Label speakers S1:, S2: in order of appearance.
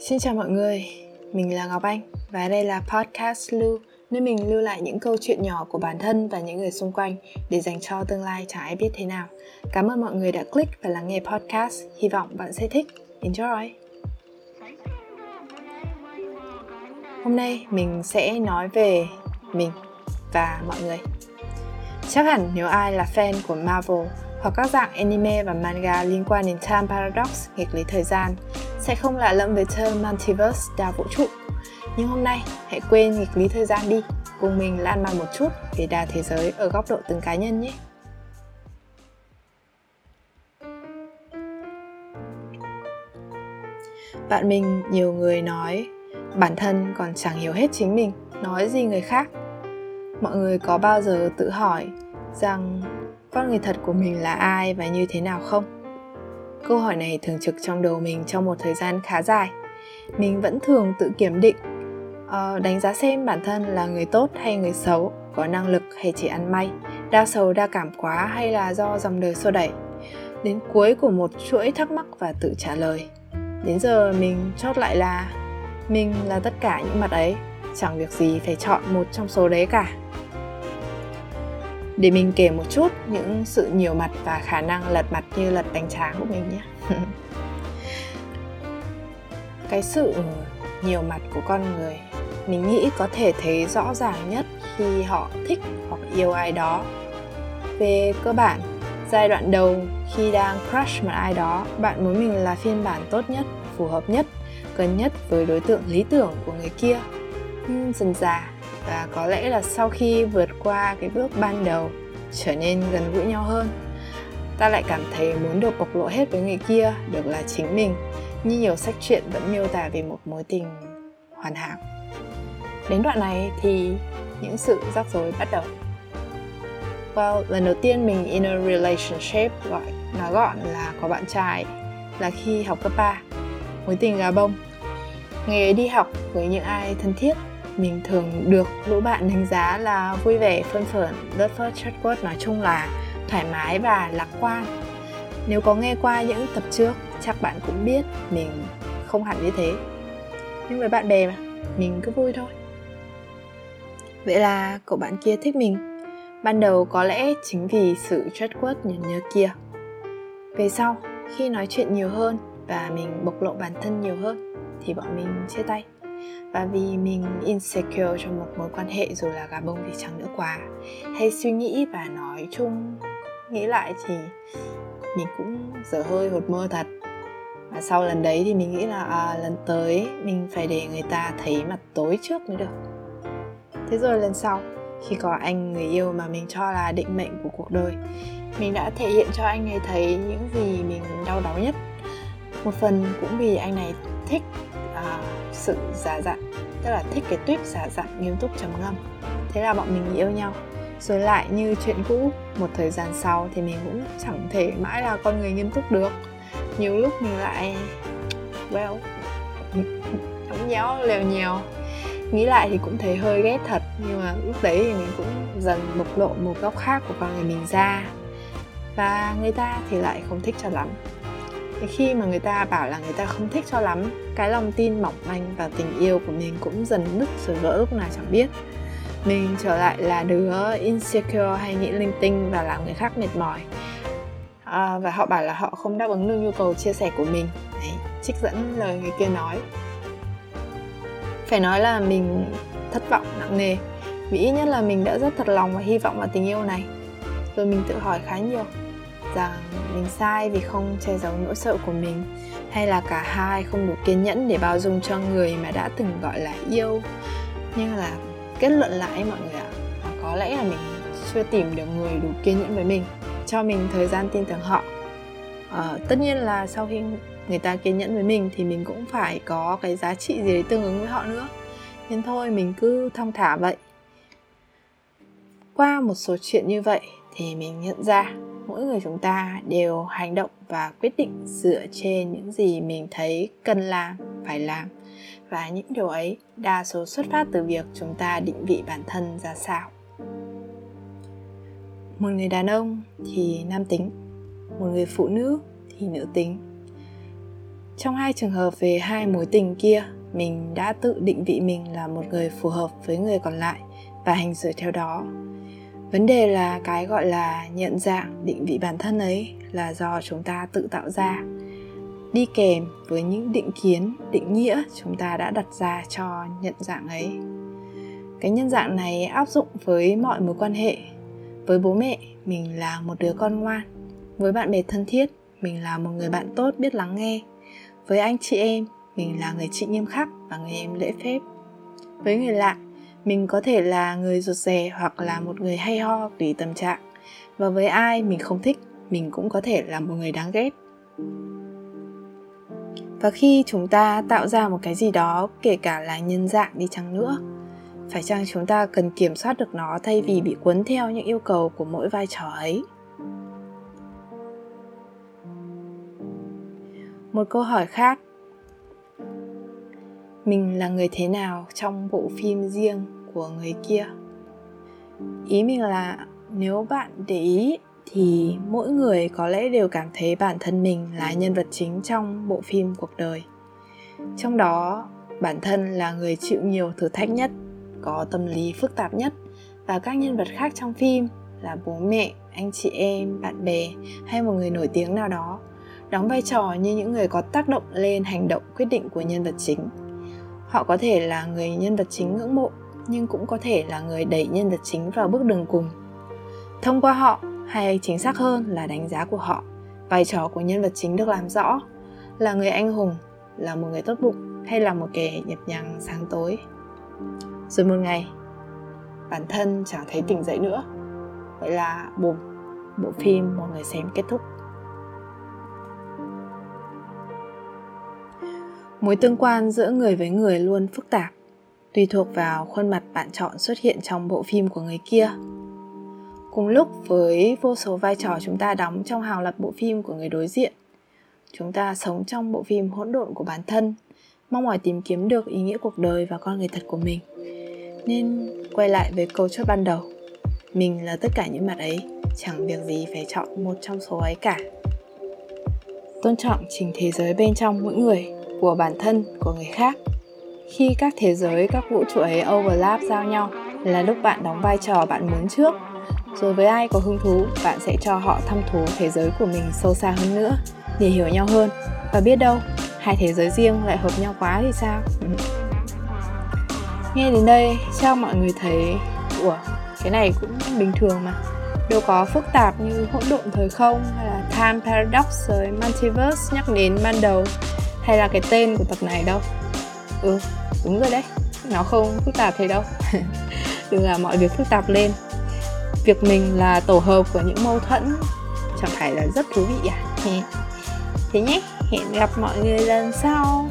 S1: Xin chào mọi người, mình là Ngọc Anh và đây là podcast Lưu nơi mình lưu lại những câu chuyện nhỏ của bản thân và những người xung quanh để dành cho tương lai chả ai biết thế nào. Cảm ơn mọi người đã click và lắng nghe podcast, hy vọng bạn sẽ thích. Enjoy! Hôm nay mình sẽ nói về mình và mọi người. Chắc hẳn nếu ai là fan của Marvel hoặc các dạng anime và manga liên quan đến time paradox, nghịch lý thời gian, sẽ không lạ lẫm với term multiverse đa vũ trụ. Nhưng hôm nay, hãy quên nghịch lý thời gian đi, cùng mình lan man một chút về đa thế giới ở góc độ từng cá nhân nhé. Bạn mình nhiều người nói bản thân còn chẳng hiểu hết chính mình, nói gì người khác. Mọi người có bao giờ tự hỏi rằng con người thật của mình là ai và như thế nào không câu hỏi này thường trực trong đầu mình trong một thời gian khá dài. Mình vẫn thường tự kiểm định uh, đánh giá xem bản thân là người tốt hay người xấu có năng lực hay chỉ ăn may đa sầu đa cảm quá hay là do dòng đời xô đẩy. Đến cuối của một chuỗi thắc mắc và tự trả lời. Đến giờ mình chốt lại là mình là tất cả những mặt ấy chẳng việc gì phải chọn một trong số đấy cả để mình kể một chút những sự nhiều mặt và khả năng lật mặt như lật bánh tráng của mình nhé. Cái sự nhiều mặt của con người, mình nghĩ có thể thấy rõ ràng nhất khi họ thích hoặc yêu ai đó. Về cơ bản, giai đoạn đầu khi đang crush một ai đó, bạn muốn mình là phiên bản tốt nhất, phù hợp nhất, gần nhất với đối tượng lý tưởng của người kia. Nhưng dần dà và có lẽ là sau khi vượt qua cái bước ban đầu, trở nên gần gũi nhau hơn. Ta lại cảm thấy muốn được bộc lộ hết với người kia, được là chính mình. Như nhiều sách truyện vẫn miêu tả về một mối tình hoàn hảo. Đến đoạn này thì những sự rắc rối bắt đầu. Well, lần đầu tiên mình in a relationship gọi nói gọn là có bạn trai là khi học cấp 3 mối tình gà bông. Ngày ấy đi học với những ai thân thiết mình thường được lũ bạn đánh giá là vui vẻ phân phởn, rất phớt chất quất nói chung là thoải mái và lạc quan. Nếu có nghe qua những tập trước, chắc bạn cũng biết mình không hẳn như thế. Nhưng với bạn bè mà, mình cứ vui thôi. Vậy là cậu bạn kia thích mình. Ban đầu có lẽ chính vì sự chốt quất nhớ nhớ kia. Về sau, khi nói chuyện nhiều hơn và mình bộc lộ bản thân nhiều hơn, thì bọn mình chia tay và vì mình insecure trong một mối quan hệ dù là gà bông thì chẳng nữa quá. Hay suy nghĩ và nói chung nghĩ lại thì mình cũng dở hơi hụt mơ thật. Và sau lần đấy thì mình nghĩ là à, lần tới mình phải để người ta thấy mặt tối trước mới được. Thế rồi lần sau khi có anh người yêu mà mình cho là định mệnh của cuộc đời mình đã thể hiện cho anh ấy thấy những gì mình đau đáu nhất. Một phần cũng vì anh này thích sự giả dặn, tức là thích cái tuyết giả dặn nghiêm túc trầm ngâm. Thế là bọn mình yêu nhau. Rồi lại như chuyện cũ, một thời gian sau thì mình cũng chẳng thể mãi là con người nghiêm túc được. Nhiều lúc mình lại, well nhõng nhéo, lèo nhèo. Nghĩ lại thì cũng thấy hơi ghét thật, nhưng mà lúc đấy thì mình cũng dần bộc lộ một góc khác của con người mình ra. Và người ta thì lại không thích cho lắm thì khi mà người ta bảo là người ta không thích cho lắm cái lòng tin mỏng manh và tình yêu của mình cũng dần nứt rồi vỡ lúc nào chẳng biết. Mình trở lại là đứa insecure hay nghĩ linh tinh và làm người khác mệt mỏi. À, và họ bảo là họ không đáp ứng được nhu cầu chia sẻ của mình. Đấy, trích dẫn lời người kia nói. Phải nói là mình thất vọng nặng nề. Vì ít nhất là mình đã rất thật lòng và hy vọng vào tình yêu này. Rồi mình tự hỏi khá nhiều rằng mình sai vì không che giấu nỗi sợ của mình hay là cả hai không đủ kiên nhẫn để bao dung cho người mà đã từng gọi là yêu. Nhưng là kết luận lại mọi người ạ à, có lẽ là mình chưa tìm được người đủ kiên nhẫn với mình cho mình thời gian tin tưởng họ. À, tất nhiên là sau khi người ta kiên nhẫn với mình thì mình cũng phải có cái giá trị gì đấy tương ứng với họ nữa. Nên thôi mình cứ thong thả vậy. Qua một số chuyện như vậy thì mình nhận ra mỗi người chúng ta đều hành động và quyết định dựa trên những gì mình thấy cần làm, phải làm. Và những điều ấy đa số xuất phát từ việc chúng ta định vị bản thân ra sao. Một người đàn ông thì nam tính, một người phụ nữ thì nữ tính. Trong hai trường hợp về hai mối tình kia, mình đã tự định vị mình là một người phù hợp với người còn lại và hành xử theo đó vấn đề là cái gọi là nhận dạng, định vị bản thân ấy là do chúng ta tự tạo ra. Đi kèm với những định kiến, định nghĩa chúng ta đã đặt ra cho nhận dạng ấy. Cái nhân dạng này áp dụng với mọi mối quan hệ. Với bố mẹ, mình là một đứa con ngoan. Với bạn bè thân thiết, mình là một người bạn tốt biết lắng nghe. Với anh chị em, mình là người chị nghiêm khắc và người em lễ phép. Với người lạ mình có thể là người rụt rè hoặc là một người hay ho tùy tâm trạng. Và với ai mình không thích, mình cũng có thể là một người đáng ghét. Và khi chúng ta tạo ra một cái gì đó, kể cả là nhân dạng đi chăng nữa, phải chăng chúng ta cần kiểm soát được nó thay vì bị cuốn theo những yêu cầu của mỗi vai trò ấy? Một câu hỏi khác mình là người thế nào trong bộ phim riêng của người kia? Ý mình là nếu bạn để ý thì mỗi người có lẽ đều cảm thấy bản thân mình là nhân vật chính trong bộ phim cuộc đời. Trong đó, bản thân là người chịu nhiều thử thách nhất, có tâm lý phức tạp nhất, và các nhân vật khác trong phim là bố mẹ, anh chị em, bạn bè hay một người nổi tiếng nào đó, đóng vai trò như những người có tác động lên hành động quyết định của nhân vật chính họ có thể là người nhân vật chính ngưỡng mộ, nhưng cũng có thể là người đẩy nhân vật chính vào bước đường cùng. Thông qua họ, hay chính xác hơn là đánh giá của họ, vai trò của nhân vật chính được làm rõ. Là người anh hùng, là một người tốt bụng, hay là một kẻ nhập nhằng sáng tối. Rồi một ngày, bản thân chẳng thấy tỉnh dậy nữa. Vậy là bùm, bộ phim một người xem kết thúc. Mối tương quan giữa người với người luôn phức tạp, tùy thuộc vào khuôn mặt bạn chọn xuất hiện trong bộ phim của người kia. Cùng lúc với vô số vai trò chúng ta đóng trong hào lập bộ phim của người đối diện, chúng ta sống trong bộ phim hỗn độn của bản thân, mong mỏi tìm kiếm được ý nghĩa cuộc đời và con người thật của mình. Nên quay lại với câu chốt ban đầu, mình là tất cả những mặt ấy, chẳng việc gì phải chọn một trong số ấy cả. Tôn trọng trình thế giới bên trong mỗi người của bản thân, của người khác. Khi các thế giới, các vũ trụ ấy overlap giao nhau, là lúc bạn đóng vai trò bạn muốn trước. Rồi với ai có hứng thú, bạn sẽ cho họ thăm thú thế giới của mình sâu xa hơn nữa, để hiểu nhau hơn. Và biết đâu, hai thế giới riêng lại hợp nhau quá thì sao? Nghe đến đây, chắc mọi người thấy, ủa, cái này cũng bình thường mà. Đâu có phức tạp như hỗn độn thời không hay là time paradox rồi multiverse nhắc đến ban đầu hay là cái tên của tập này đâu. Ừ đúng rồi đấy. Nó không phức tạp thế đâu. Đừng làm mọi việc phức tạp lên. Việc mình là tổ hợp của những mâu thuẫn, chẳng phải là rất thú vị à? Thế nhé, hẹn gặp mọi người lần sau.